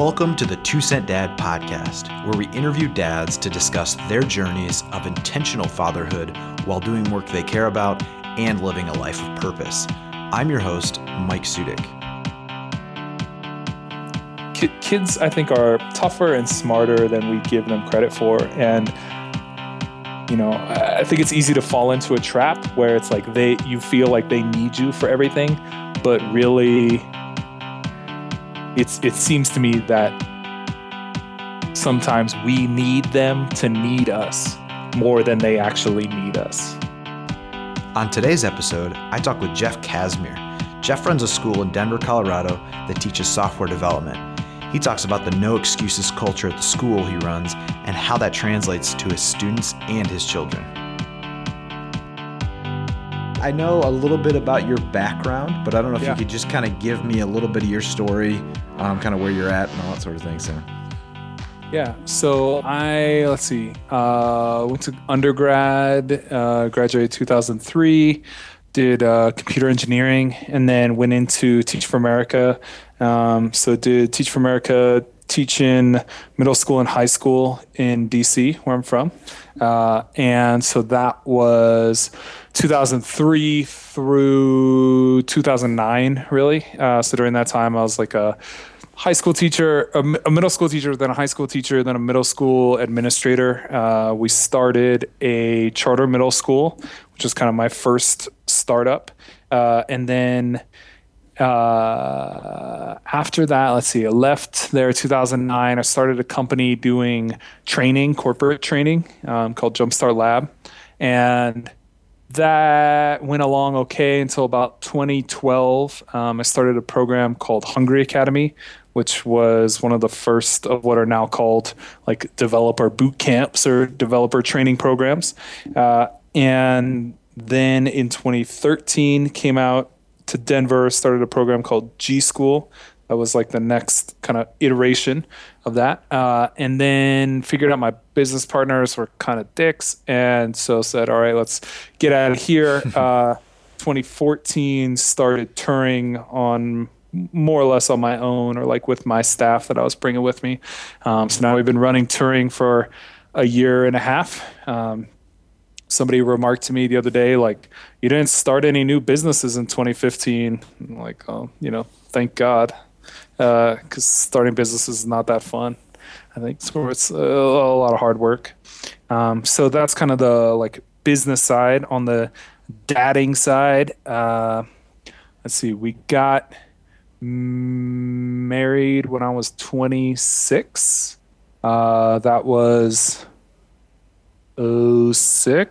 Welcome to the Two Cent Dad podcast, where we interview dads to discuss their journeys of intentional fatherhood while doing work they care about and living a life of purpose. I'm your host, Mike Sudik. Kids, I think, are tougher and smarter than we give them credit for. And you know, I think it's easy to fall into a trap where it's like they you feel like they need you for everything, but really it's it seems to me that sometimes we need them to need us more than they actually need us. On today's episode, I talk with Jeff Casimir. Jeff runs a school in Denver, Colorado that teaches software development. He talks about the no excuses culture at the school he runs and how that translates to his students and his children. I know a little bit about your background, but I don't know if yeah. you could just kind of give me a little bit of your story, um, kind of where you're at and all that sort of thing. So, yeah. So I let's see, uh, went to undergrad, uh, graduated 2003, did uh, computer engineering, and then went into Teach for America. Um, so did Teach for America teach in middle school and high school in DC, where I'm from. Uh, and so that was 2003 through 2009, really. Uh, so during that time, I was like a high school teacher, a, a, middle school teacher, then a high school teacher, then a middle school administrator. Uh, we started a charter middle school, which was kind of my first startup. Uh, and then uh, after that, let's see, I left there 2009. I started a company doing training, corporate training um, called Jumpstart Lab. And that went along okay until about 2012. Um, I started a program called Hungry Academy, which was one of the first of what are now called like developer boot camps or developer training programs. Uh, and then in 2013 came out to Denver, started a program called gSchool. That was like the next kind of iteration of that. Uh, and then figured out my business partners were kind of dicks. And so said, all right, let's get out of here. Uh, 2014 started Turing on more or less on my own or like with my staff that I was bringing with me. Um, so now we've been running Turing for a year and a half. Um, somebody remarked to me the other day, like, you didn't start any new businesses in 2015. I'm like, oh, you know, thank God. Because uh, starting businesses is not that fun. I think it's, it's a, a, lot of hard work. Um, so that's kind of the like business side. On the dadding side, uh, let's see, we got married when I was 26. Uh, that was 06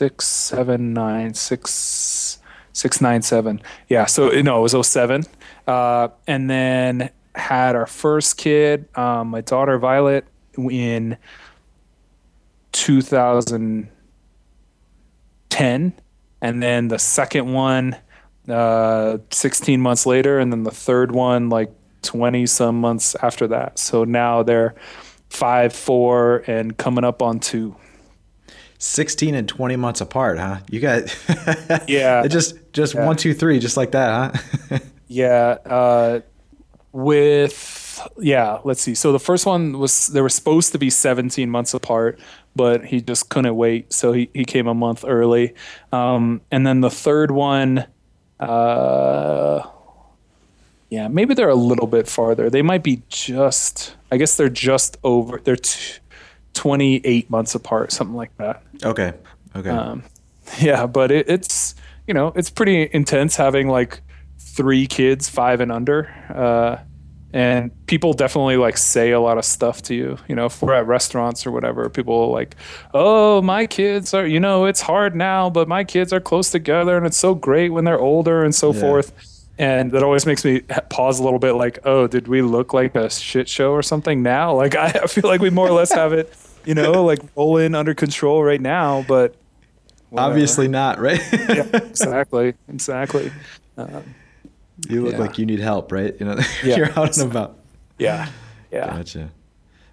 six seven nine six six nine seven. Yeah, so no, it was 07. Uh, and then had our first kid, um, my daughter Violet, in 2010, and then the second one uh, 16 months later, and then the third one like 20 some months after that. So now they're five, four, and coming up on two. 16 and 20 months apart, huh? You got yeah, just just yeah. one, two, three, just like that, huh? yeah, uh, with yeah, let's see. So the first one was they were supposed to be 17 months apart, but he just couldn't wait, so he he came a month early. Um, and then the third one, uh, yeah, maybe they're a little bit farther. They might be just. I guess they're just over. They're. T- 28 months apart, something like that. Okay. Okay. Um, yeah, but it, it's you know it's pretty intense having like three kids, five and under, uh, and people definitely like say a lot of stuff to you. You know, if we're at restaurants or whatever, people like, "Oh, my kids are you know it's hard now, but my kids are close together, and it's so great when they're older and so yeah. forth." and that always makes me pause a little bit like oh did we look like a shit show or something now like i feel like we more or less have it you know like rolling under control right now but whatever. obviously not right yeah exactly exactly um, you look yeah. like you need help right you know yeah. you're out and about yeah yeah gotcha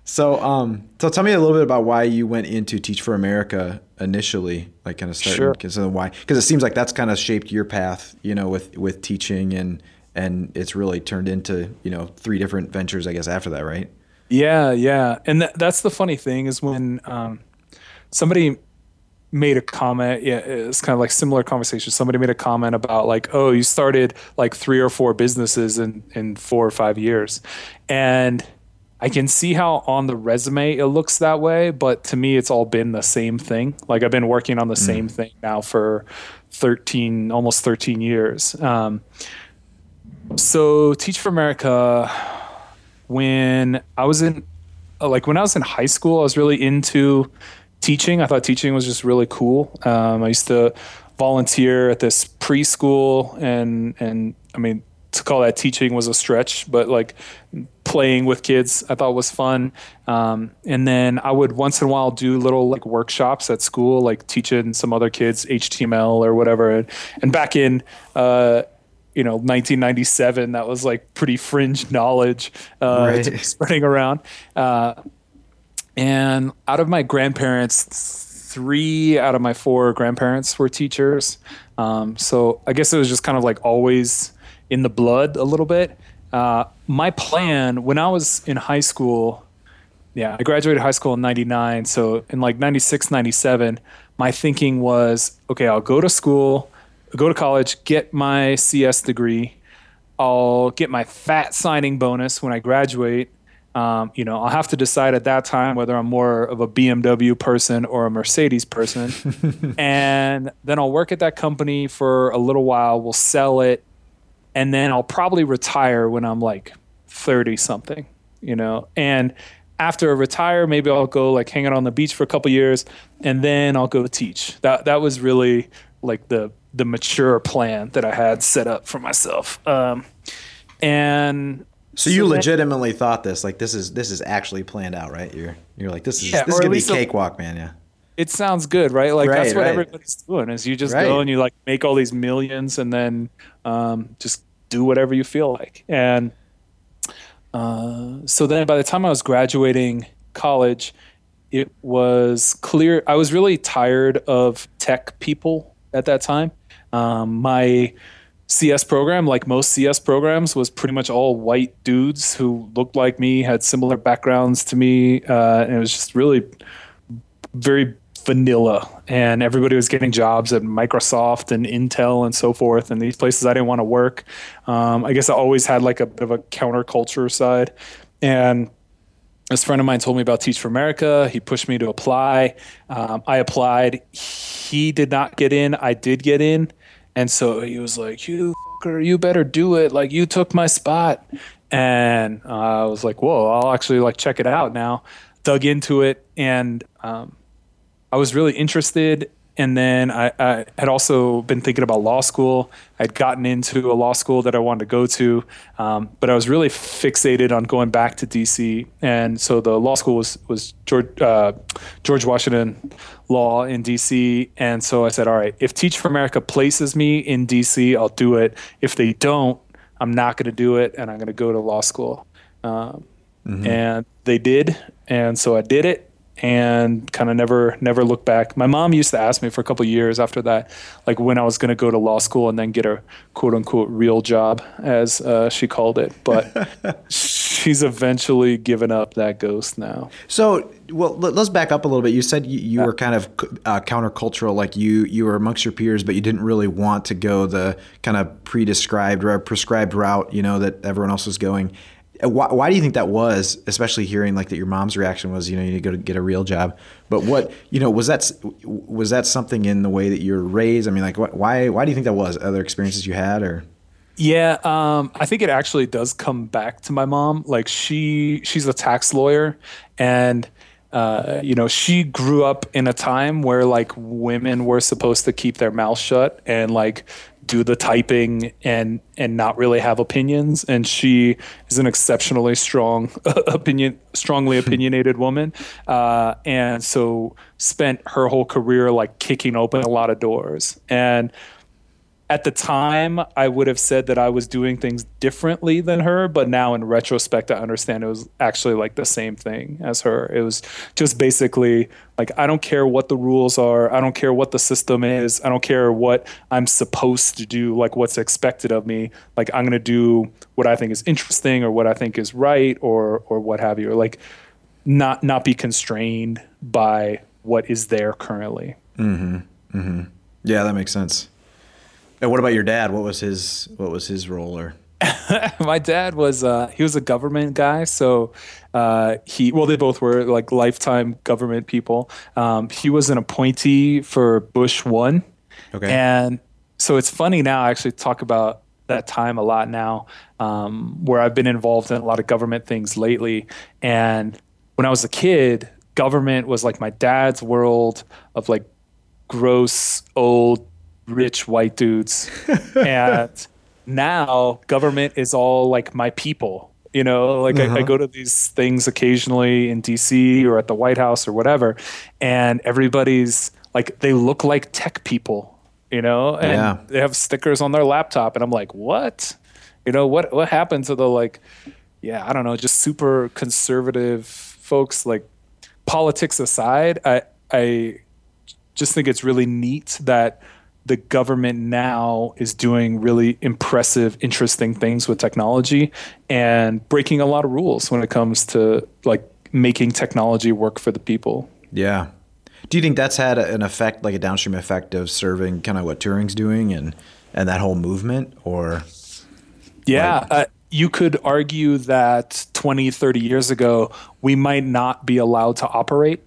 so um so tell me a little bit about why you went into teach for america initially like kind of starting because sure. of why because it seems like that's kind of shaped your path you know with with teaching and and it's really turned into you know three different ventures, I guess, after that, right? Yeah, yeah, and th- that's the funny thing is when um, somebody made a comment yeah it's kind of like similar conversation. Somebody made a comment about like oh you started like three or four businesses in in four or five years. And i can see how on the resume it looks that way but to me it's all been the same thing. Like i've been working on the mm. same thing now for 13 almost 13 years. Um, so teach for america when i was in like when i was in high school i was really into teaching. I thought teaching was just really cool. Um, I used to volunteer at this preschool, and and I mean to call that teaching was a stretch, but like playing with kids I thought was fun. Um, and then I would once in a while do little like workshops at school, like teaching some other kids HTML or whatever. And, and back in uh, you know 1997, that was like pretty fringe knowledge uh, right. spreading around. Uh, and out of my grandparents, three out of my four grandparents were teachers. Um, so I guess it was just kind of like always in the blood a little bit. Uh, my plan when I was in high school, yeah, I graduated high school in 99. So in like 96, 97, my thinking was okay, I'll go to school, go to college, get my CS degree. I'll get my fat signing bonus when I graduate um, you know, I'll have to decide at that time whether I'm more of a BMW person or a Mercedes person. and then I'll work at that company for a little while. We'll sell it. And then I'll probably retire when I'm like 30 something, you know. And after I retire, maybe I'll go like hang out on the beach for a couple years and then I'll go teach. That that was really like the the mature plan that I had set up for myself. Um, and so you so legitimately then, thought this, like this is this is actually planned out, right? You're you're like this is yeah, this is gonna be cakewalk, man. Yeah. It sounds good, right? Like right, that's what right. everybody's doing. Is you just right. go and you like make all these millions, and then um, just do whatever you feel like. And uh, so then, by the time I was graduating college, it was clear I was really tired of tech people at that time. Um, my CS program, like most CS programs, was pretty much all white dudes who looked like me, had similar backgrounds to me, uh, and it was just really very vanilla. And everybody was getting jobs at Microsoft and Intel and so forth, and these places I didn't want to work. Um, I guess I always had like a bit of a counterculture side, and this friend of mine told me about Teach for America. He pushed me to apply. Um, I applied. He did not get in. I did get in. And so he was like, "You fucker, you better do it. Like you took my spot." And uh, I was like, "Whoa, I'll actually like check it out now." Dug into it, and um, I was really interested and then I, I, had also been thinking about law school. I'd gotten into a law school that I wanted to go to, um, but I was really fixated on going back to DC. And so the law school was was George uh, George Washington Law in DC. And so I said, all right, if Teach for America places me in DC, I'll do it. If they don't, I'm not going to do it, and I'm going to go to law school. Um, mm-hmm. And they did, and so I did it and kind of never never looked back. My mom used to ask me for a couple years after that, like when I was going to go to law school and then get a quote unquote real job, as uh, she called it. But she's eventually given up that ghost now. So, well, let's back up a little bit. You said you, you were kind of uh, countercultural, like you you were amongst your peers, but you didn't really want to go the kind of pre-described or prescribed route, you know, that everyone else was going. Why, why, do you think that was? Especially hearing like that your mom's reaction was, you know, you need to go to get a real job. But what, you know, was that was that something in the way that you were raised? I mean, like, why why do you think that was? Other experiences you had, or? Yeah, um, I think it actually does come back to my mom. Like she she's a tax lawyer, and uh, you know, she grew up in a time where like women were supposed to keep their mouth shut and like do the typing and and not really have opinions. And she is an exceptionally strong opinion strongly opinionated woman uh, and so spent her whole career like kicking open a lot of doors. And at the time I would have said that I was doing things differently than her, but now in retrospect I understand it was actually like the same thing as her. It was just basically like I don't care what the rules are, I don't care what the system is, I don't care what I'm supposed to do, like what's expected of me. Like I'm going to do what I think is interesting or what I think is right or or what have you. Or like not not be constrained by what is there currently. Mhm. Mhm. Yeah, that makes sense. And what about your dad? What was his what was his role or my dad was uh, he was a government guy, so uh, he well they both were like lifetime government people. Um, he was an appointee for Bush one, Okay. and so it's funny now. I actually talk about that time a lot now, um, where I've been involved in a lot of government things lately. And when I was a kid, government was like my dad's world of like gross old rich white dudes. And now government is all like my people you know? Like I, I uh-huh. go to these things occasionally in dc or at the white house or whatever and everybody's like they look like tech people you know? And Yeah. they have stickers on their laptop and i'm like what? You know what what happened to the like yeah i don't know just super conservative folks like politics aside i i just think it's really neat that the government now is doing really impressive, interesting things with technology and breaking a lot of rules when it comes to like making technology work for the people. Yeah. Do you think that's had an effect, like a downstream effect of serving kind of what Turing's doing and and that whole movement, or Yeah. Uh, you could argue that 20, 30 years ago, we might not be allowed to operate,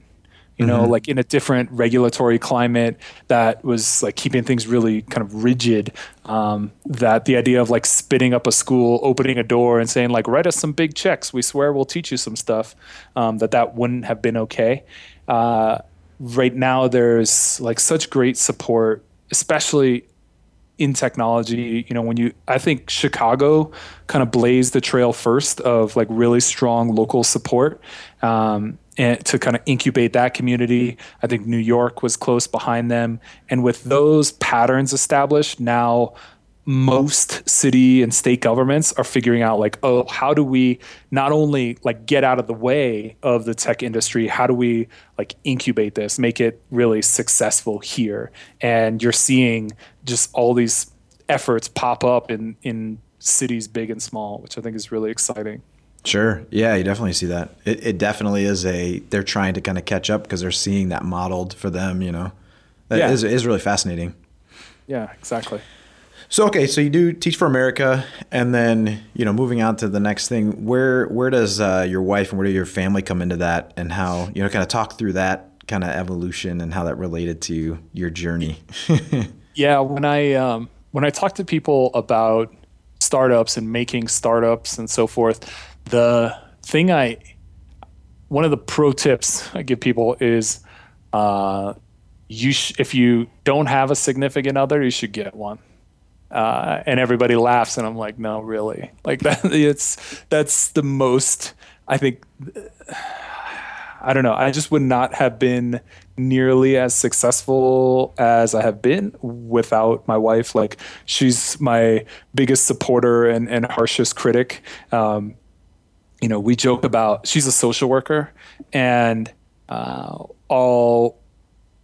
you know, like in a different regulatory climate that was like keeping things really kind of rigid. Um, that the idea of like spitting up a school, opening a door and saying, like, write us some big checks. We swear we'll teach you some stuff, um, that that wouldn't have been okay. Uh, right now, there's like such great support, especially in technology you know when you i think chicago kind of blazed the trail first of like really strong local support um, to kind of incubate that community. I think new york was close behind them. And with those patterns established now most city and state governments are figuring out like oh how do we not only like get out of the way of the tech industry how do we like incubate this make it really successful here? And you're seeing just all these efforts pop up in in cities big and small which i think is really exciting Sure. Yeah, you definitely see that. It, it definitely is a. They're trying to kind of catch up because they're seeing that modeled for them. You know, that Yeah. is is really fascinating. yeah exactly So okay, so you do teach for America, and then you know, moving on to the next thing. Where where does uh, your wife and where does your family come into that, and how you know, kind of talk through that kind of evolution and how that related to your journey. Yeah, when I um, when I talk to people about startups and making startups and so forth, the thing I one of the pro tips I give people is uh, you sh- if you don't have a significant other, you should get one. Uh, and everybody laughs, and I'm like, no, really, like that. It's that's the most I think I don't know. I just would not have been nearly as successful as I have been without my wife. Like she's my biggest supporter and, and harshest critic. Um, you know, we joke about she's a social worker, and uh, all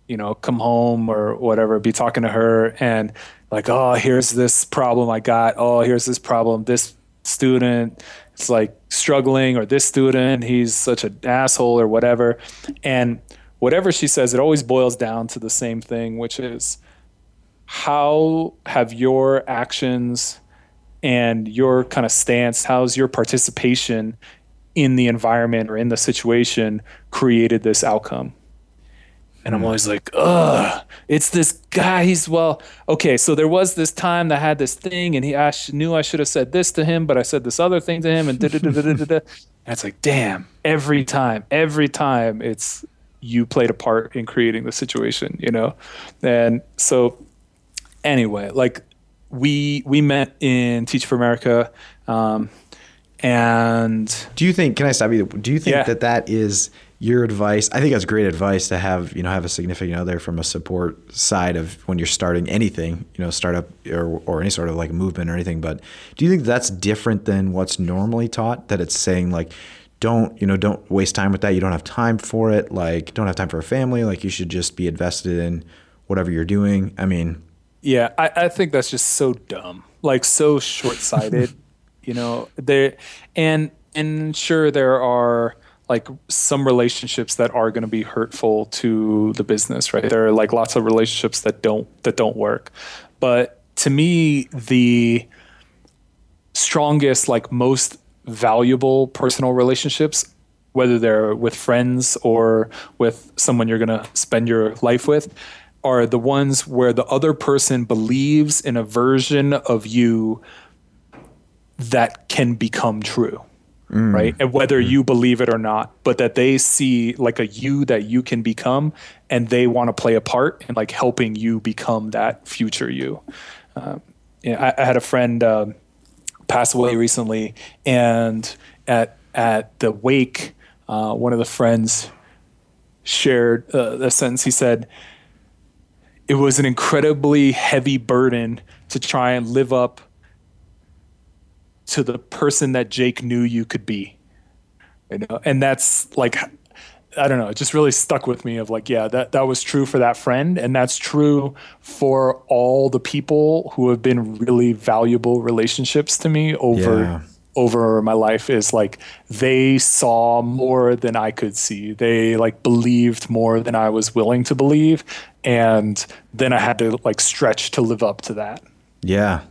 you know, come home or whatever, be talking to her and like, oh, here's this problem I got. Oh, here's this problem. This student is like struggling, or this student, he's such an asshole, or whatever. And whatever she says, it always boils down to the same thing, which is how have your actions and your kind of stance, how's your participation in the environment or in the situation created this outcome? And I'm always like, ugh, it's this guy. He's well, okay. So there was this time that had this thing, and he I sh- knew I should have said this to him, but I said this other thing to him, and da da da da da da. And it's like, damn, every time, every time, it's you played a part in creating the situation, you know. And so, anyway, like we we met in Teach for America. Um, And do you think? Can I stop you? Do you think Yeah. that that is your advice? I think that's great advice to have. You know, have a significant other from a support side of when you're starting anything. You know, startup or or any sort of like movement or anything. But do you think that's different than what's normally taught? That it's saying like. Don't you know? Don't waste time with that. You don't have time for it. Like, don't have time for a family. Like, you should just be invested in whatever you're doing. I mean, Yeah, I, I think that's just so dumb, like so short sighted. you know, there and and sure there are like some relationships that are going to be hurtful to the business, right? There are like lots of relationships that don't that don't work, but to me the strongest, like most valuable personal relationships whether they're with friends or with someone you're going to spend your life with, are the ones where the other person believes in a version of you that can become true. Right. And whether you believe it or not, but that they see like a you that you can become and they want to play a part in like helping you become that future you. Um, yeah, I, I had a friend um, pass away recently, and at at the wake, uh, one of the friends shared uh, a sentence. He said, "It was an incredibly heavy burden to try and live up to the person that Jake knew you could be." You know, and that's like. I don't know. It just really stuck with me of like, yeah, that, that was true for that friend. And that's true for all the people who have been really valuable relationships to me over Yeah. over my life is like they saw more than I could see. They like believed more than I was willing to believe. And then I had to like stretch to live up to that. Yeah,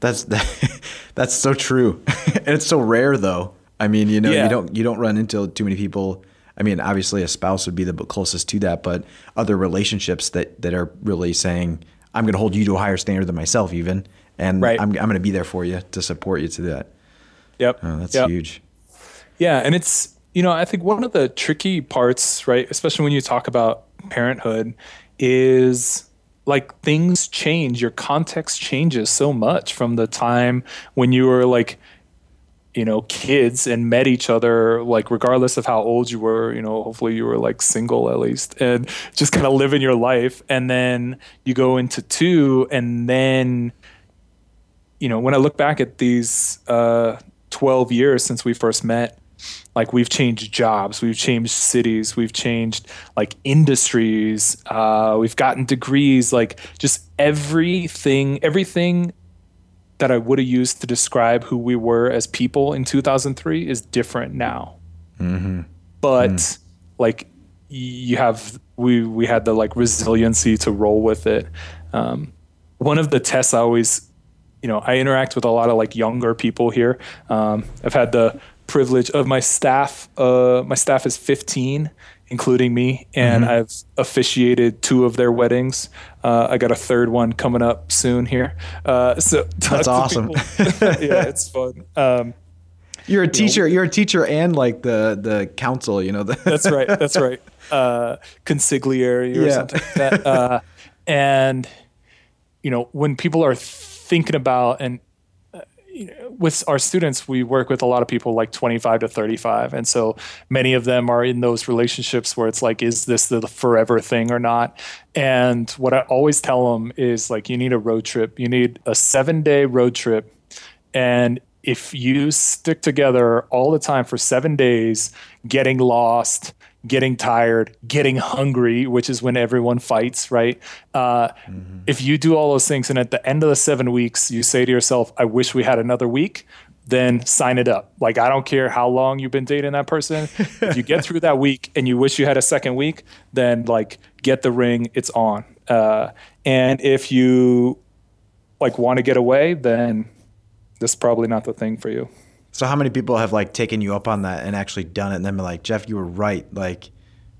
that's that's so true, and it's so rare though. I mean, you know, Yeah. you don't you don't run into too many people. I mean, obviously, a spouse would be the closest to that, but other relationships that that are really saying, "I'm going to hold you to a higher standard than myself," even, and Right. I'm I'm going to be there for you to support you to that. Yep. Oh, that's Yep. huge. Yeah, and it's you know I think one of the tricky parts, right, especially when you talk about parenthood, is like things change. Your context changes so much from the time when you were like you know kids and met each other like regardless of how old you were you know hopefully you were like single at least and just kind of living your life and then you go into two and then you know, when I look back at these uh, 12 years since we first met, like we've changed jobs, we've changed cities, we've changed like industries, uh, we've gotten degrees, like just everything, everything that I would have used to describe who we were as people in 2003 is different now. But like you have, we we had the like resiliency to roll with it. Um, one of the tests I always you know, I interact with a lot of like younger people here. Um, I've had the privilege of my staff. Uh, my staff is 15, including me, and I've officiated two of their weddings. Uh, I got a third one coming up soon here. Uh, so That's awesome. yeah, it's fun. Um, You're a teacher. You're a teacher and like the the council. You know. The, That's right. That's right. Uh, consigliere or Yeah. something like that. Uh, and you know, when people are thinking about and you with our students, we work with a lot of people like 25 to 35, and so many of them are in those relationships where it's like, is this the forever thing or not? And what I always tell them is like, you need a road trip. You need a seven day road trip, and if you stick together all the time for seven days, getting lost, getting tired, getting hungry, which is when everyone fights, right? Uh, If you do all those things and at the end of the seven weeks, you say to yourself, I wish we had another week, then sign it up. Like, I don't care how long you've been dating that person. if you get through that week and you wish you had a second week, then like get the ring, it's on. Uh, and if you like want to get away, then this is probably not the thing for you. So how many people have like taken you up on that and actually done it, and then been like, Jeff, you were right. Like,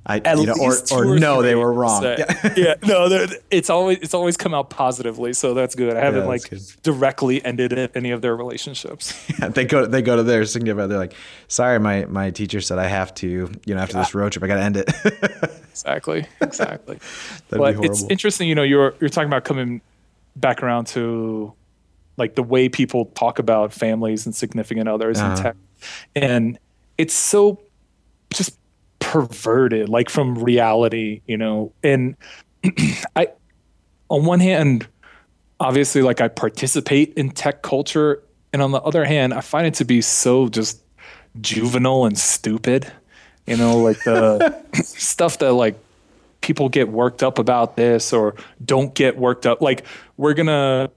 I At you know, or least or no, they were wrong. Yeah. yeah, no, it's always it's always come out positively, so that's good. I haven't that's like good. directly ended any of their relationships. Yeah, they go they go to their significant other. They're like, sorry, my my teacher said I have to. You know, after this road trip, I got to end it. exactly, exactly. But it's interesting, you know, you're you're talking about coming back around to like the way people talk about families and significant others uh-huh. in tech, and it's so just perverted, like from reality, you know. And I, on one hand, obviously, like I participate in tech culture, and on the other hand, I find it to be so just juvenile and stupid. You know, like the stuff that like people get worked up about this or don't get worked up. Like we're gonna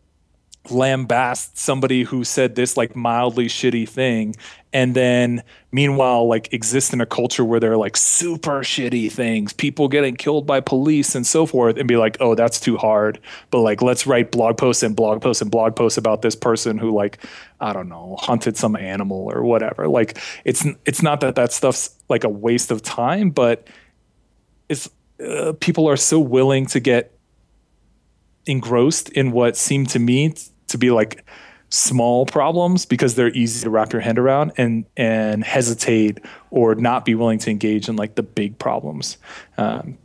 lambast somebody who said this like mildly shitty thing. And then meanwhile like exist in a culture where they're like super shitty things. People getting killed by police and so forth and be like oh that's too hard. But like let's write blog posts and blog posts and blog posts about this person who like i don't know hunted some animal or whatever. Like it's it's not that that stuff's like a waste of time but it's uh, people are so willing to get engrossed in what seemed to me to be like small problems because they're easy to wrap your hand around and and hesitate or not be willing to engage in like the big problems. Um,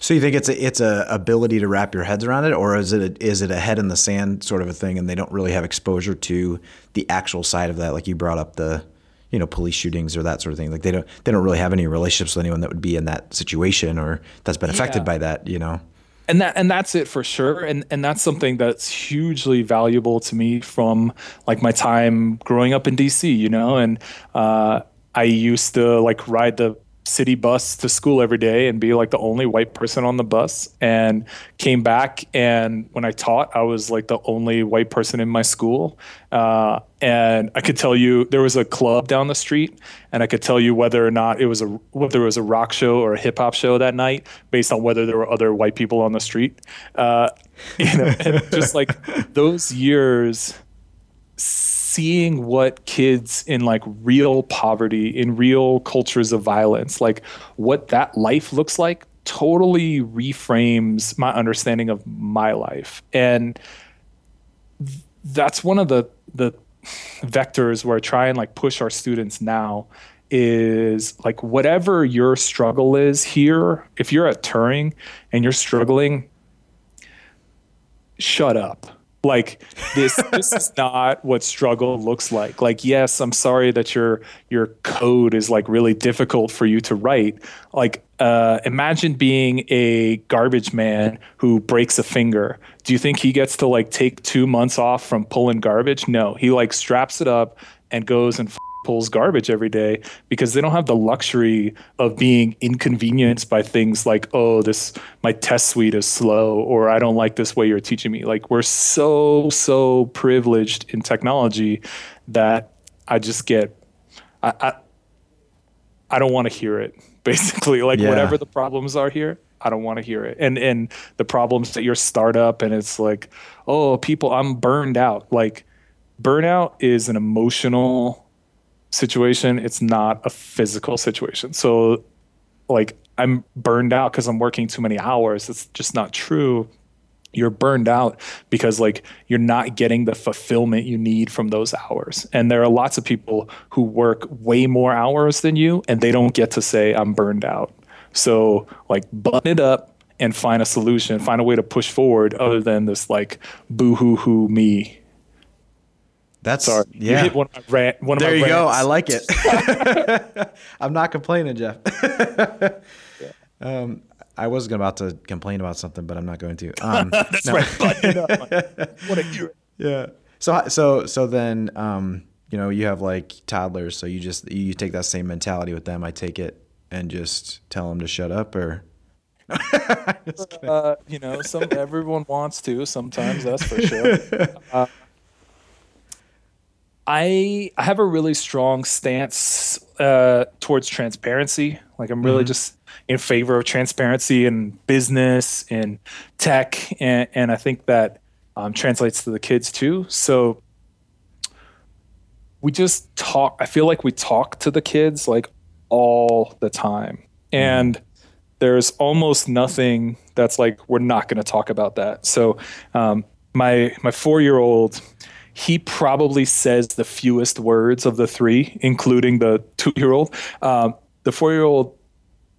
so you think it's a it's a ability to wrap your heads around it, or is it a, is it a head in the sand sort of a thing, and they don't really have exposure to the actual side of that? Like you brought up the you know police shootings or that sort of thing. Like they don't they don't really have any relationships with anyone that would be in that situation or that's been affected yeah. by that. You know and that and that's it for sure. And and that's something that's hugely valuable to me from like my time growing up in DC you know? And uh, I used to like ride the city bus to school every day and be like the only white person on the bus and came back and when i taught i was like the only white person in my school. Uh, and i could tell you there was a club down the street and i could tell you whether or not it was a whether it was a rock show or a hip-hop show that night based on whether there were other white people on the street. Uh, you know just like those years seeing what kids in like real poverty, in real cultures of violence, like what that life looks like, totally reframes my understanding of my life. And that's one of the the vectors where I try and like push our students now is like whatever your struggle is here, if you're at Turing and you're struggling, shut up like this this is not what struggle looks like. Like yes i'm sorry that your your code is like really difficult for you to write. Like uh, imagine being a garbage man who breaks a finger. Do you think he gets to like take two months off from pulling garbage? No. He like straps it up and goes and f- pulls garbage every day because they don't have the luxury of being inconvenienced by things like oh this my test suite is slow or i don't like this way you're teaching me like we're so so privileged in technology that i just get i i, I don't want to hear it basically like yeah. whatever the problems are here I don't want to hear it. And and the problems that your startup and it's like, oh, people, I'm burned out. Like burnout is an emotional situation. It's not a physical situation. So, like, I'm burned out because I'm working too many hours. It's just not true. You're burned out because, like, you're not getting the fulfillment you need from those hours. And there are lots of people who work way more hours than you, and they don't get to say, I'm burned out. So, like, button it up and find a solution, find a way to push forward other than this, like, boo hoo hoo me that's Sorry. yeah. You hit one of my rant. One there of my you rants. go. I like it. I'm not complaining, Jeff. yeah. um, I was about to complain about something, but I'm not going to. Um, That's no. right. what a hero. Yeah. So so so then um, you know you have like toddlers, so you just you take that same mentality with them. I take it and just tell them to shut up, or. uh, you know, some everyone wants to sometimes. That's for sure. Uh, I I have a really strong stance uh, towards transparency. Like I'm really mm-hmm. just in favor of transparency in business in tech, and, and I think that um, translates to the kids too. So we just talk. I feel like we talk to the kids like all the time, mm-hmm. and there's almost nothing that's like we're not going to talk about that. So um, my my four year old he probably says the fewest words of the three, including the two year old. Um, the four year old,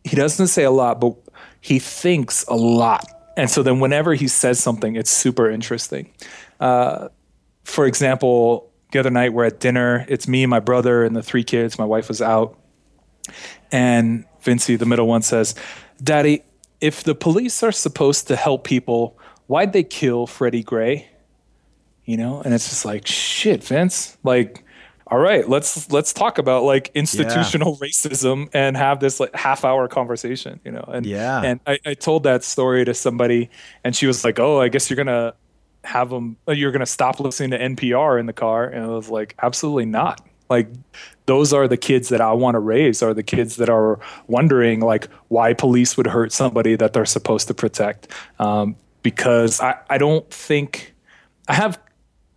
he doesn't say a lot, but he thinks a lot. And so then whenever he says something, it's super interesting. Uh, for example, the other night we're at dinner. It's me, my brother, and the three kids. My wife was out, and Vincy, the middle one, says, "Daddy, if the police are supposed to help people, why'd they kill Freddie Gray?" You know, and it's just like, shit, Vince. Like, all right, let's let's talk about like institutional yeah. racism and have this like half hour conversation. You know, and yeah, and I, I told that story to somebody, and she was like, "Oh, I guess you're gonna." have them you're going to stop listening to NPR in the car and I was like absolutely not like those are the kids that I want to raise are the kids that are wondering like why police would hurt somebody that they're supposed to protect um, because I, I don't think I have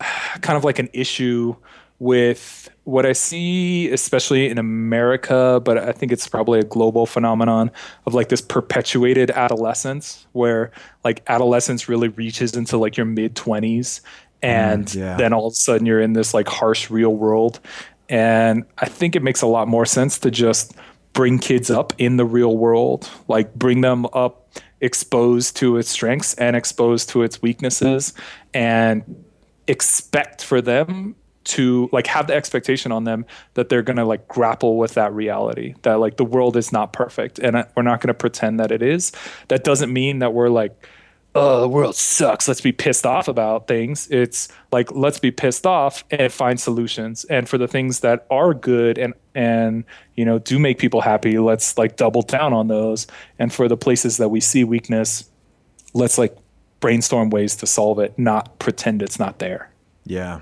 kind of like an issue with what I see, especially in America, but I think it's probably a global phenomenon of like this perpetuated adolescence where like adolescence really reaches into like your mid 20s and mm, yeah. then all of a sudden you're in this like harsh real world. And I think it makes a lot more sense to just bring kids up in the real world, like bring them up exposed to its strengths and exposed to its weaknesses and expect for them to like have the expectation on them that they're going to like grapple with that reality that like the world is not perfect and uh, we're not going to pretend that it is. That doesn't mean that we're like oh the world sucks let's be pissed off about things. It's like let's be pissed off and find solutions. And for the things that are good and and you know do make people happy let's like double down on those. And for the places that we see weakness let's like brainstorm ways to solve it not pretend it's not there yeah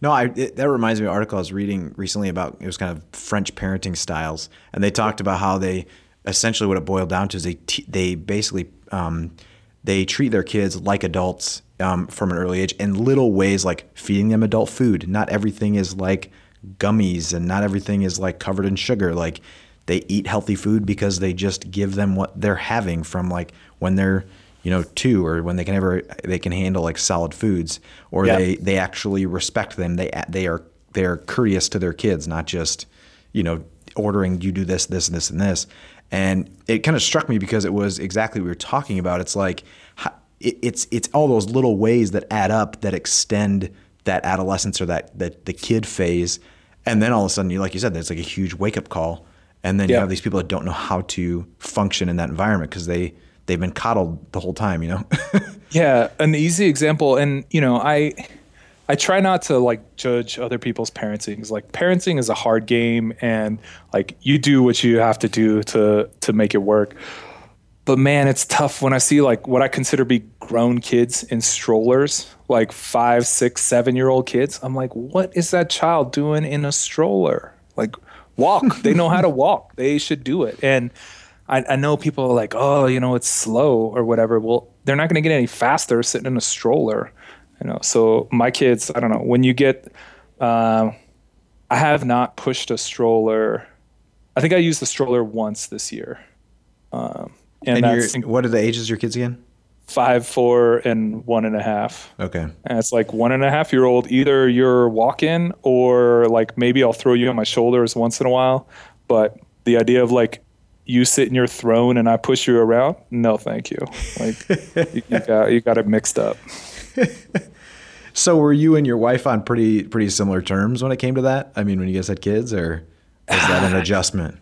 no, I it, that reminds me of an article I was reading recently about it was kind of French parenting styles, and they talked about how they essentially what it boiled down to is they t- they basically um, they treat their kids like adults um, from an early age in little ways, like feeding them adult food. Not everything is like gummies, and not everything is like covered in sugar. Like they eat healthy food because they just give them what they're having from like when they're you know two or when they can ever they can handle like solid foods or yeah. they they actually respect them. They they are they're courteous to their kids not just you know ordering you do this this and this and this. And it kind of struck me because it was exactly what we were talking about. It's like it's it's all those little ways that add up that extend that adolescence or that that the kid phase. And then all of a sudden you like you said there's like a huge wake up call. And then yeah. you have these people that don't know how to function in that environment because they they've been coddled the whole time, you know? yeah, an easy example, and you know, I I try not to like judge other people's parenting. Like parenting is a hard game, and like you do what you have to do to to make it work. But man, it's tough when I see like what I consider be grown kids in strollers, like five, six, seven year old kids. I'm like, what is that child doing in a stroller? Like, walk. they know how to walk. They should do it. And I, I know people are like, oh, you know, it's slow or whatever. Well, they're not going to get any faster sitting in a stroller, you know. So my kids, I don't know. When you get, uh, I have not pushed a stroller. I think I used the stroller once this year. Um, and, and what are the ages of your kids again? Five, four, and one and a half. Okay. And it's like one and a half year old. Either you're walking, or like maybe I'll throw you on my shoulders once in a while. But the idea of like you sit in your throne and I push you around? No, thank you. Like you, you, got you got it mixed up. so were you and your wife on pretty pretty similar terms when it came to that? I mean, when you guys had kids, or was that an adjustment?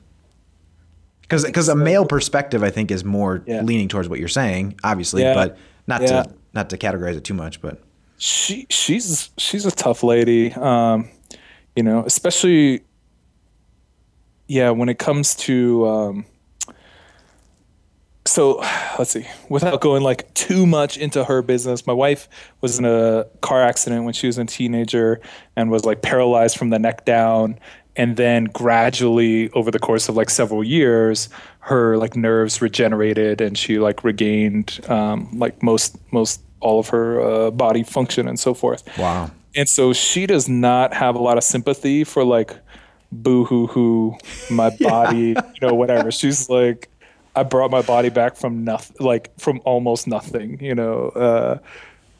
Because because a male perspective, I think, is more yeah. leaning towards what you're saying, obviously, yeah. but not yeah. to not to categorize it too much. But she she's she's a tough lady, um, you know, especially yeah when it comes to um, so let's see. Without going like too much into her business my wife was in a car accident when she was a teenager and was like paralyzed from the neck down. And then gradually over the course of like several years her like nerves regenerated and she like regained um, like most most all of her uh, body function and so forth. Wow. And so she does not have a lot of sympathy for like boo hoo hoo my body yeah. you know whatever. She's like I brought my body back from nothing, like from almost nothing, you know. Uh,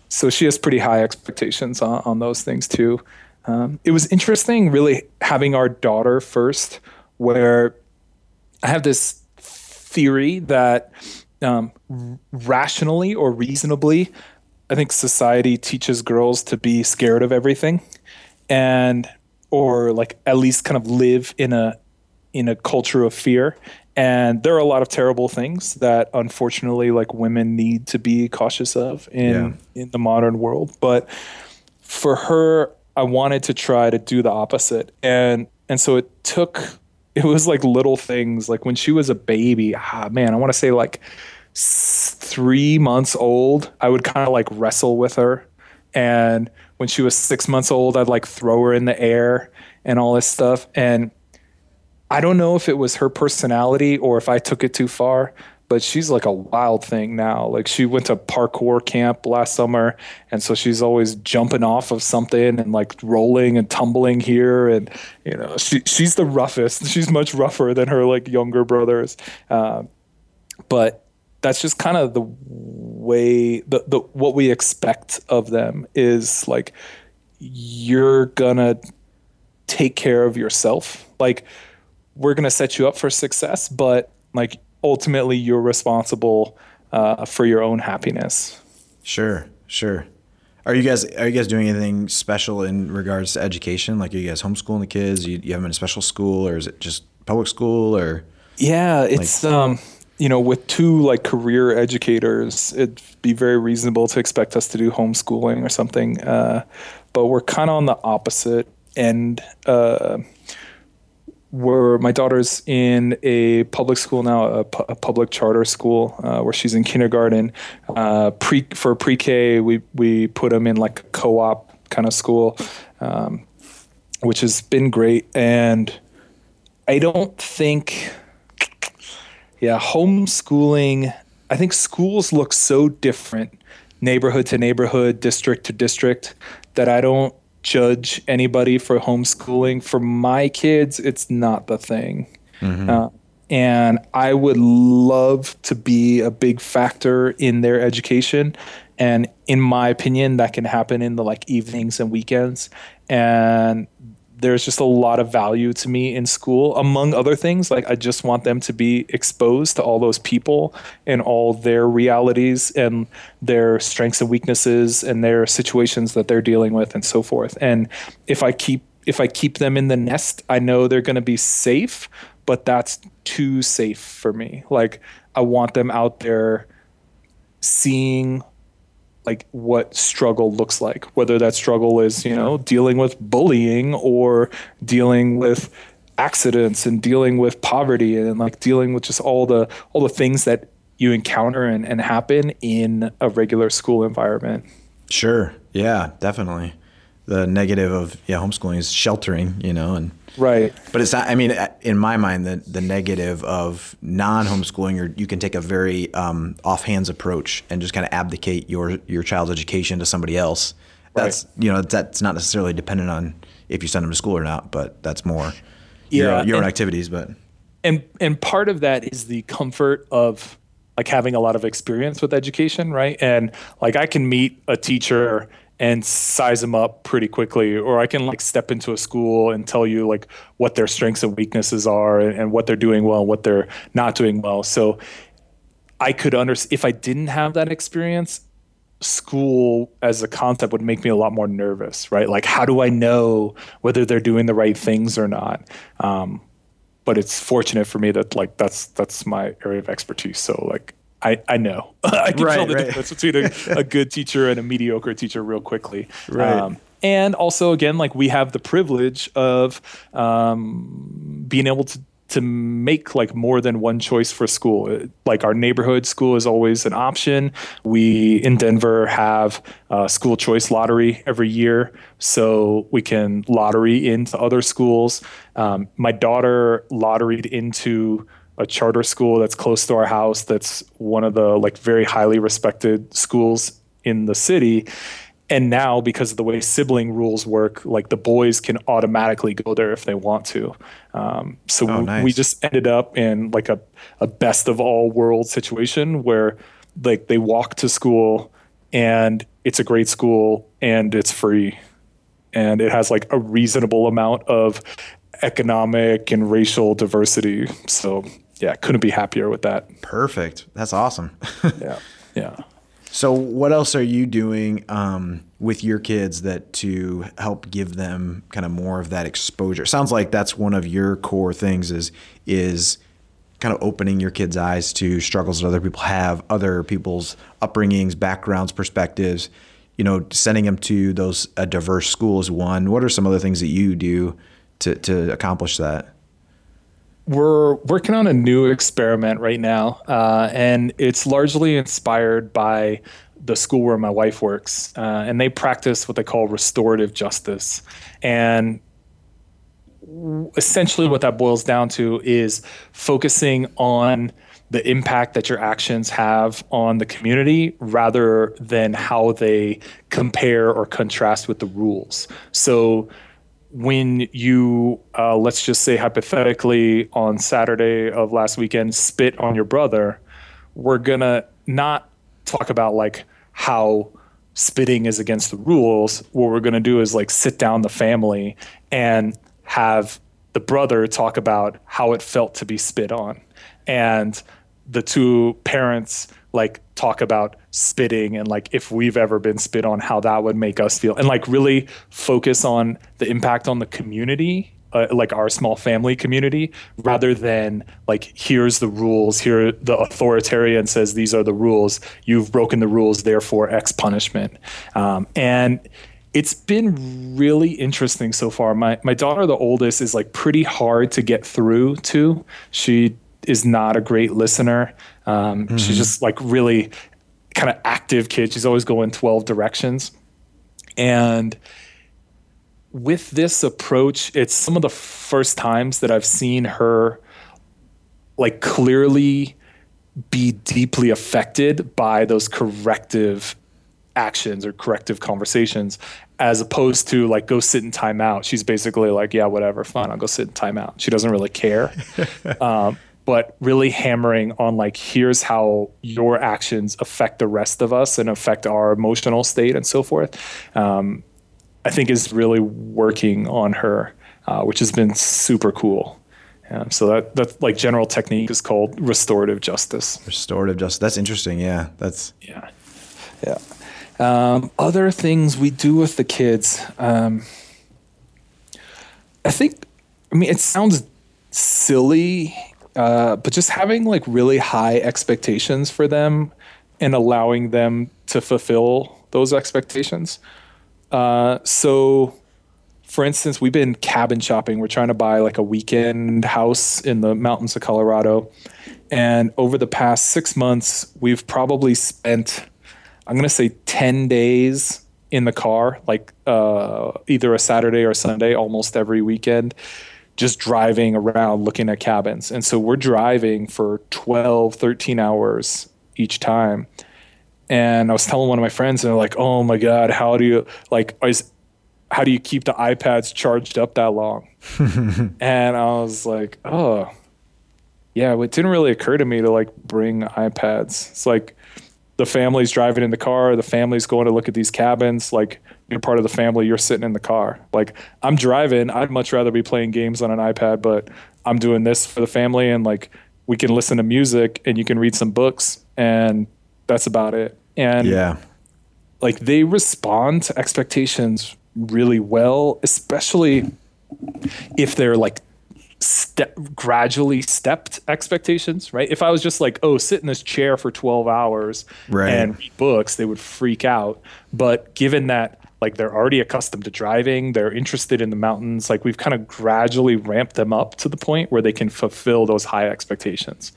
so she has pretty high expectations on, on those things too. Um, it was interesting, really having our daughter first, where I have this theory that um, rationally or reasonably, I think society teaches girls to be scared of everything, and or like at least kind of live in a in a culture of fear. And there are a lot of terrible things that unfortunately like women need to be cautious of in yeah. in the modern world. But for her, I wanted to try to do the opposite. And and so it took it was like little things like when she was a baby, ah man, I want to say like three months old, I would kind of like wrestle with her. And when she was six months old, I'd like throw her in the air and all this stuff. And I don't know if it was her personality or if I took it too far, but she's like a wild thing now. Like she went to parkour camp last summer, and so she's always jumping off of something and like rolling and tumbling here. And you know, she she's the roughest. She's much rougher than her like younger brothers. Uh, but that's just kind of the way the, the what we expect of them is like you're gonna take care of yourself like we're gonna set you up for success but like ultimately you're responsible uh, for your own happiness sure sure are you guys are you guys doing anything special in regards to education like are you guys homeschooling the kids you, you have them in a special school or is it just public school or yeah it's like, um you know, with two like career educators, it'd be very reasonable to expect us to do homeschooling or something. Uh, but we're kind of on the opposite end. Uh, where my daughter's in a public school now, a, pu- a public charter school, uh, where she's in kindergarten. Uh, pre for pre-K, we we put them in like a co-op kind of school, um, which has been great. And I don't think yeah, homeschooling. I think schools look so different, neighborhood to neighborhood, district to district, that I don't judge anybody for homeschooling. For my kids, it's not the thing. Mm-hmm. Uh, and I would love to be a big factor in their education. And in my opinion, that can happen in the like evenings and weekends. And there's just a lot of value to me in school. Among other things like i just want them to be exposed to all those people and all their realities and their strengths and weaknesses and their situations that they're dealing with and so forth. And if i keep if i keep them in the nest i know they're going to be safe but that's too safe for me. Like i want them out there seeing like what struggle looks like whether that struggle is you know dealing with bullying or dealing with accidents and dealing with poverty and like dealing with just all the all the things that you encounter and, and happen in a regular school environment. Sure. Yeah definitely. The negative of yeah homeschooling is sheltering you know and Right. But it's not, I mean, in my mind, the, the negative of non homeschooling, or you can take a very um, offhands approach and just kind of abdicate your, your child's education to somebody else. That's, right. you know, that's not necessarily dependent on if you send them to school or not, but that's more yeah, your, your and, own activities. But, and, and part of that is the comfort of like having a lot of experience with education, right? And like I can meet a teacher and size them up pretty quickly or i can like step into a school and tell you like what their strengths and weaknesses are and, and what they're doing well and what they're not doing well. So i could understand if i didn't have that experience school as a concept would make me a lot more nervous right? Like how do i know whether they're doing the right things or not? Um, but it's fortunate for me that like that's that's my area of expertise. So like I, I know. I can right, tell the right. difference between a, a, good teacher and a mediocre teacher real quickly. Right. Um, and also, again, like we have the privilege of um, being able to to make like more than one choice for school. Like our neighborhood school is always an option. We in Denver have a school choice lottery every year, so we can lottery into other schools. Um, my daughter lotteried into a charter school that's close to our house that's one of the like very highly respected schools in the city. And now because of the way sibling rules work like the boys can automatically go there if they want to. Um, so oh, nice. we just ended up in like a, a best of all world situation where like they walk to school and it's a great school and it's free. And it has like a reasonable amount of economic and racial diversity so yeah, couldn't be happier with that. Perfect. That's awesome. yeah. Yeah. So, what else are you doing um, with your kids that to help give them kind of more of that exposure? Sounds like that's one of your core things is is kind of opening your kids' eyes to struggles that other people have, other people's upbringings, backgrounds, perspectives. You know, sending them to those a diverse school is one. What are some other things that you do to to accomplish that? we're working on a new experiment right now, uh, and it's largely inspired by the school where my wife works, uh, and they practice what they call restorative justice. And essentially, what that boils down to is focusing on the impact that your actions have on the community rather than how they compare or contrast with the rules. So, when you, uh, let's just say hypothetically, on Saturday of last weekend, spit on your brother, we're gonna not talk about like how spitting is against the rules. What we're gonna do is like sit down the family and have the brother talk about how it felt to be spit on, and the two parents like talk about spitting and like if we've ever been spit on how that would make us feel. And like really focus on the impact on the community uh, like our small family community rather than like here's the rules here the authoritarian says these are the rules you've broken the rules therefore x punishment. Um, and it's been really interesting so far. My my daughter the oldest is like pretty hard to get through to. She is not a great listener um, mm-hmm. She's just like really kind of active kid. She's always going 12 directions. And with this approach, it's some of the first times that I've seen her like clearly be deeply affected by those corrective actions or corrective conversations as opposed to like go sit in timeout. She's basically like, yeah, whatever, fine, I'll go sit in timeout. She doesn't really care. um, but really hammering on like here's how your actions affect the rest of us and affect our emotional state and so forth um, i think is really working on her uh, which has been super cool. Um, so that that like general technique is called restorative justice. Restorative justice. That's interesting. Yeah that's yeah. Yeah. Um, other things we do with the kids um, i think i mean it sounds silly uh, but just having like really high expectations for them and allowing them to fulfill those expectations. Uh, so, for instance, we've been cabin shopping. We're trying to buy like a weekend house in the mountains of Colorado. And over the past six months, we've probably spent, I'm going to say 10 days in the car, like uh, either a Saturday or Sunday, almost every weekend just driving around looking at cabins. And so we're driving for 12, 13 hours each time. And I was telling one of my friends, and they're like, "Oh my god, how do you like? Is, how do you keep the iPads charged up that long?" and I was like, "Oh, yeah." It didn't really occur to me to like bring iPads. It's like the family's driving in the car, the family's going to look at these cabins. Like you're part of the family, you're sitting in the car. Like I'm driving, I'd much rather be playing games on an iPad, but I'm doing this for the family and like we can listen to music and you can read some books and that's about it. And yeah. Like they respond to expectations really well, especially if they're like step gradually stepped expectations, right? If I was just like, oh, sit in this chair for 12 hours right. and read books, they would freak out. But given that like they're already accustomed to driving, they're interested in the mountains, like we've kind of gradually ramped them up to the point where they can fulfill those high expectations.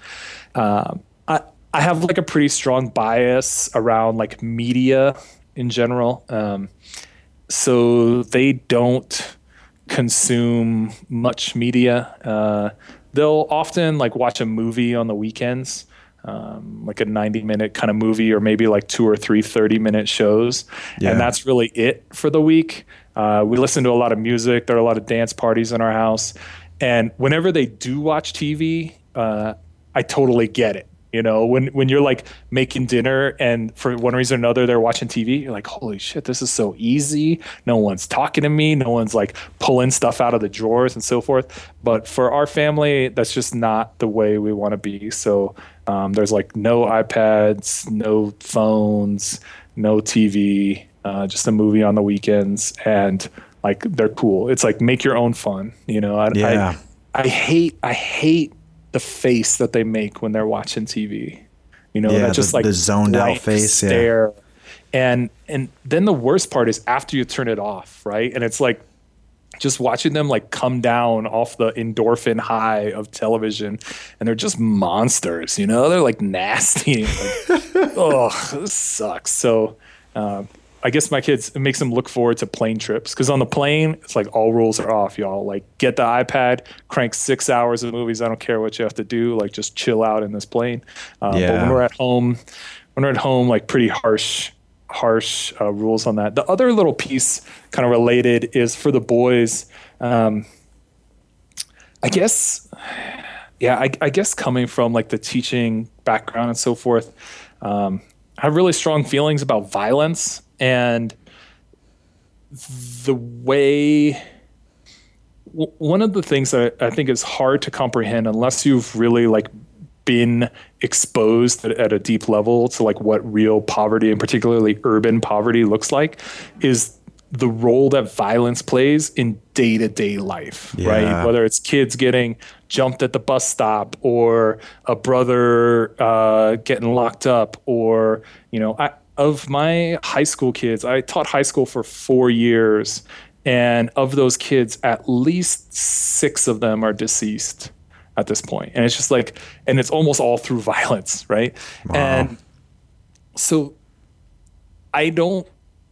Um, I, I have like a pretty strong bias around like media in general. Um, so they don't consume much media. Uh, they'll often like watch a movie on the weekends, um, like a 90 minute kind of movie, or maybe like two or three 30 minute shows. Yeah. And that's really it for the week. Uh, we listen to a lot of music. There are a lot of dance parties in our house. And whenever they do watch TV, uh, I totally get it. You know, when when you're like making dinner and for one reason or another they're watching TV, you're like, holy shit, this is so easy. No one's talking to me. No one's like pulling stuff out of the drawers and so forth. But for our family, that's just not the way we want to be. So Um, there's like no iPads, no phones, no TV, uh, just a movie on the weekends, and like they're cool. It's like make your own fun, you know. I, Yeah. I, I hate I hate the face that they make when they're watching TV. You know, Yeah, that just the- like the zoned out face, yeah. And and then the worst part is after you turn it off, right? And it's like just watching them like come down off the endorphin high of television and they're just monsters you know? They're like nasty. Like, oh this sucks. So um, i guess my kids it makes them look forward to plane trips because on the plane it's like all rules are off y'all. Like get the ipad crank six hours of movies. I don't care what you have to do. Like just chill out in this plane. Uh, but Yeah. when we're at home when we're at home like pretty harsh harsh uh, rules on that. The other little piece kind of related is for the boys um, i guess yeah I, I guess coming from like the teaching background and so forth um, i have really strong feelings about violence and the way w- one of the things that I think is hard to comprehend unless you've really like been exposed at, a deep level to like what real poverty and particularly urban poverty looks like is the role that violence plays in day-to-day life Yeah. right whether it's kids getting jumped at the bus stop or a brother uh, getting locked up or you know I, of my high school kids i taught high school for four years and of those kids at least six of them are deceased at this point. And it's just like and it's almost all through violence right? And so i don't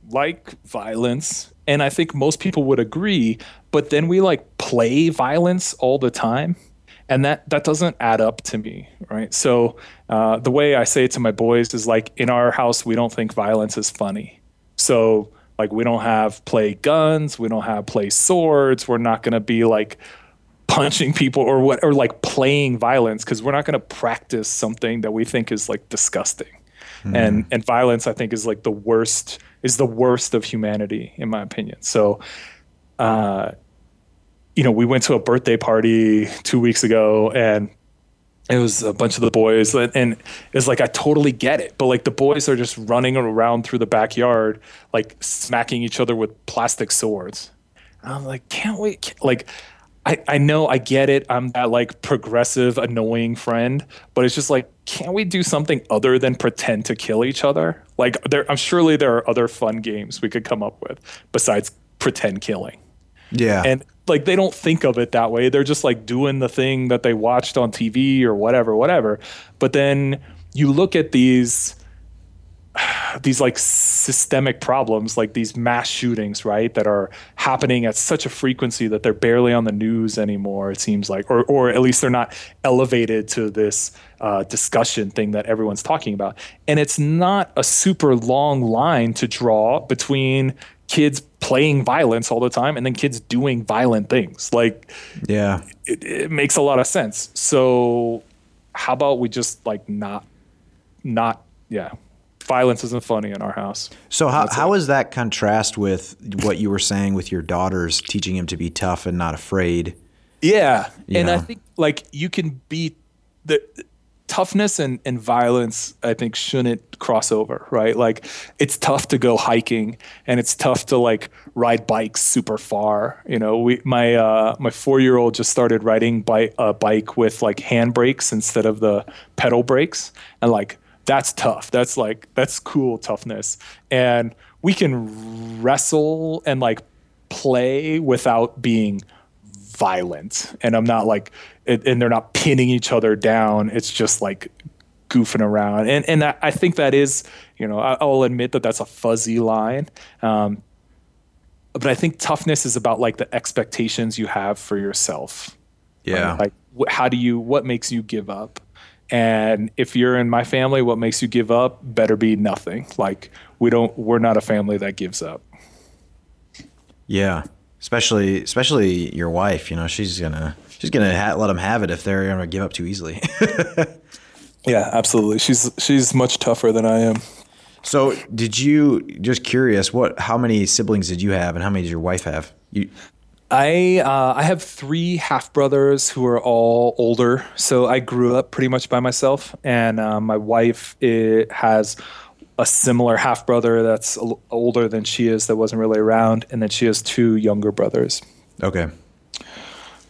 like violence and i think most people would agree but then we like play violence all the time and that that doesn't add up to me right? So uh, the way i say it to my boys is like in our house we don't think violence is funny. So like we don't have play guns we don't have play swords we're not going to be like punching people or what or like playing violence because we're not going to practice something that we think is like disgusting. And and violence i think is like the worst is the worst of humanity in my opinion. So uh you know we went to a birthday party two weeks ago and it was a bunch of the boys and- and it's like i totally get it but like the boys are just running around through the backyard like smacking each other with plastic swords. And i'm like can't we can't- like I, I know I get it. I'm that like progressive, annoying friend, but it's just like, can't we do something other than pretend to kill each other? Like, there, I'm surely there are other fun games we could come up with besides pretend killing Yeah. and like they don't think of it that way they're just like doing the thing that they watched on tv or whatever whatever but then you look at these these like systemic problems like these mass shootings right that are happening at such a frequency that they're barely on the news anymore it seems like or or at least they're not elevated to this uh, discussion thing that everyone's talking about. And it's not a super long line to draw between kids playing violence all the time and then kids doing violent things. Like yeah. it, it makes a lot of sense. So how about we just like not not yeah violence isn't funny in our house. So how how does that contrast with what you were saying with your daughters teaching him to be tough and not afraid? yeah. And i think like you can be the toughness and, and violence i think shouldn't cross over right? Like it's tough to go hiking and it's tough to like ride bikes super far you know? We my uh my four year old just started riding by a bike with like hand brakes instead of the pedal brakes. And like that's tough. That's like that's cool toughness. And we can wrestle and like play without being violent. And i'm not like it, and they're not pinning each other down. It's just like goofing around. And and i, I think that is you know I, i'll admit that that's a fuzzy line. Um, but i think toughness is about like the expectations you have for yourself. Yeah. like wh- how do you what makes you give up and if you're in my family what makes you give up better be nothing like we don't we're not a family that gives up Yeah, especially especially your wife. You know, she's gonna she's gonna ha- let them have it if they're gonna give up too easily. yeah absolutely she's she's much tougher than i am so, did you just curious? What? How many siblings did you have, and how many did your wife have? You I uh, I have three half brothers who are all older, so I grew up pretty much by myself, and uh, my wife it, has a similar half brother that's older than she is that wasn't really around, and then she has two younger brothers. Okay.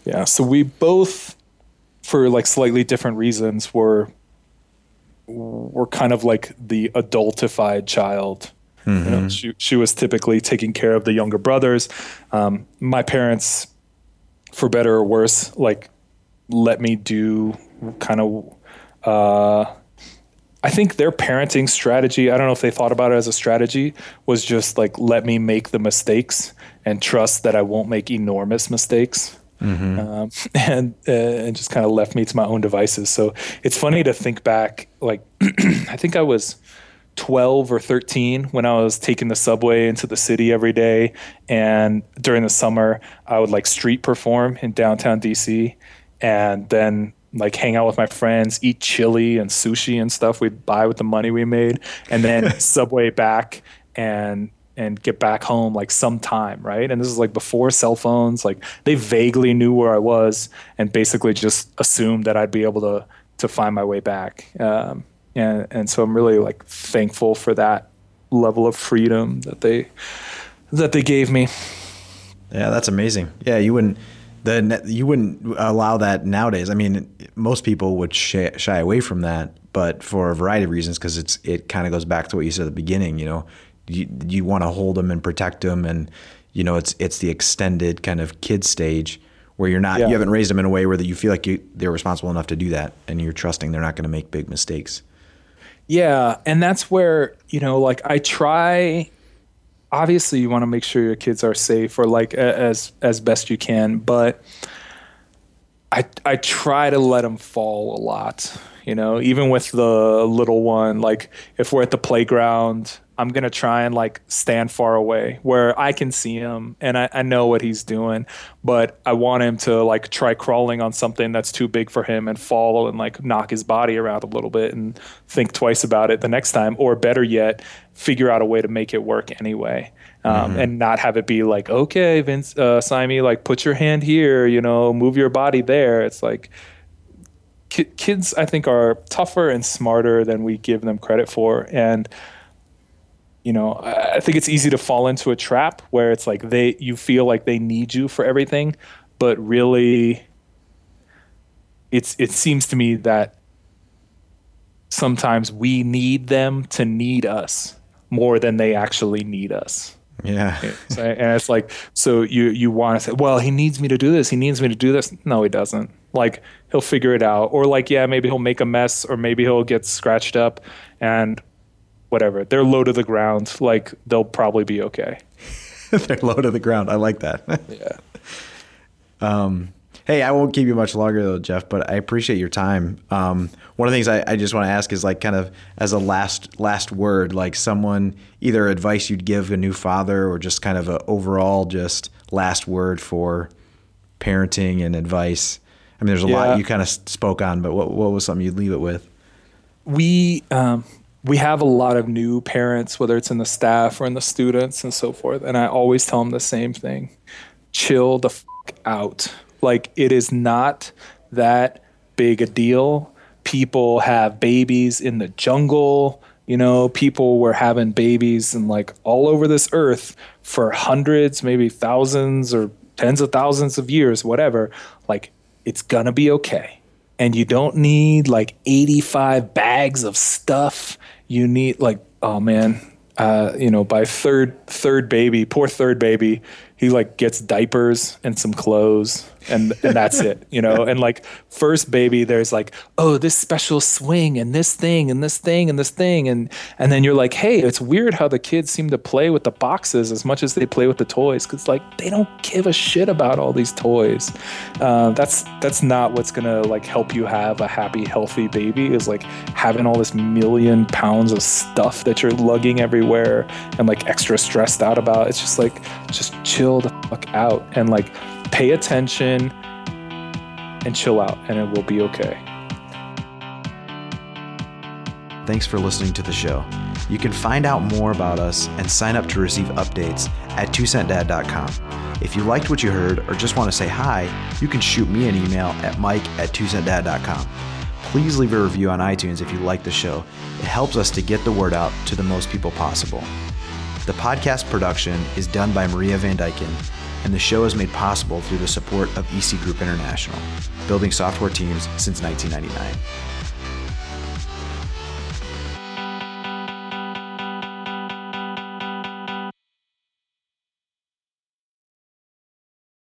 Yeah, so we both, for like slightly different reasons, were were kind of like the adultified child. Mm-hmm. You know, mm-hmm. she she was typically taking care of the younger brothers. Um, my parents, for better or worse, like let me do kind of. Uh, I think their parenting strategy, I don't know if they thought about it as a strategy, was just like let me make the mistakes and trust that I won't make enormous mistakes. Mm-hmm. Um, and uh, and just kind of left me to my own devices. So it's funny to think back. Like I think I was 12 or 13 when I was taking the subway into the city every day, and during the summer I would like street perform in downtown DC, and then like hang out with my friends, eat chili and sushi and stuff we'd buy with the money we made, and then subway back and and get back home like sometime, right? And this is like before cell phones. Like they vaguely knew where I was and basically just assumed that I'd be able to to find my way back. Um, and and so I'm really like thankful for that level of freedom that they that they gave me. Yeah, that's amazing. Yeah, you wouldn't the you wouldn't allow that nowadays. I mean, most people would shy, shy away from that, but for a variety of reasons, because it's it kind of goes back to what you said at the beginning. You know, you you want to hold them and protect them, and you know it's it's the extended kind of kid stage where you're not yeah. you haven't raised them in a way where that you feel like you, they're responsible enough to do that, and you're trusting they're not going to make big mistakes. Yeah, and that's where you know, like I try. Obviously, you want to make sure your kids are safe or like as as best you can, but I I try to let them fall a lot. You know, even with the little one, like if we're at the playground I'm gonna try and like stand far away where I can see him and I, I, know what he's doing, but I want him to like try crawling on something that's too big for him and fall and like knock his body around a little bit and think twice about it the next time, or better yet, figure out a way to make it work anyway. Um, mm-hmm. And not have it be like, okay, Vince, uh, Simon, like put your hand here, you know, move your body there. It's like, kids, I think, are tougher and smarter than we give them credit for. And you know, I think it's easy to fall into a trap where it's like they you feel like they need you for everything, but really it's it seems to me that sometimes we need them to need us more than they actually need us. Yeah. and it's like so you you want to say, "Well, he needs me to do this. He needs me to do this." No, he doesn't. Like he'll figure it out or like yeah, maybe he'll make a mess or maybe he'll get scratched up and whatever. They're low to the ground. Like they'll probably be okay. They're low to the ground. I like that. yeah. Um, hey, I won't keep you much longer though, Jeff, but I appreciate your time. Um, one of the things I, I just want to ask is like kind of as a last last word, like someone either advice you'd give a new father or just kind of a overall just last word for parenting and advice. I mean, there's a yeah. lot you kind of spoke on, but what what was something you'd leave it with? We um, we have a lot of new parents, whether it's in the staff or in the students and so forth. And I always tell them the same thing chill the f- out. Like, it is not that big a deal. People have babies in the jungle. You know, people were having babies and like all over this earth for hundreds, maybe thousands or tens of thousands of years, whatever. Like, it's gonna be okay. And you don't need like 85 bags of stuff. You need like oh man uh, you know by third third baby poor third baby he like gets diapers and some clothes and and that's it you know? And like first baby there's like oh this special swing and this thing and this thing and this thing. And and then you're like hey it's weird how the kids seem to play with the boxes as much as they play with the toys because like they don't give a shit about all these toys. Uh, that's that's not what's gonna like help you have a happy healthy baby is like having all this million pounds of stuff that you're lugging everywhere and like extra stressed out about. It's just like just chill chill the fuck out. And like pay attention and chill out and it will be okay. Thanks for listening to the show. You can find out more about us and sign up to receive updates at twocentdad.com. If you liked what you heard or just want to say hi, you can shoot me an email at mike at twocentdad.com. Please leave a review on iTunes if you like the show. It helps us to get the word out to the most people possible. The podcast production is done by Maria Van Dyken, and the show is made possible through the support of EC Group International, building software teams since 1999.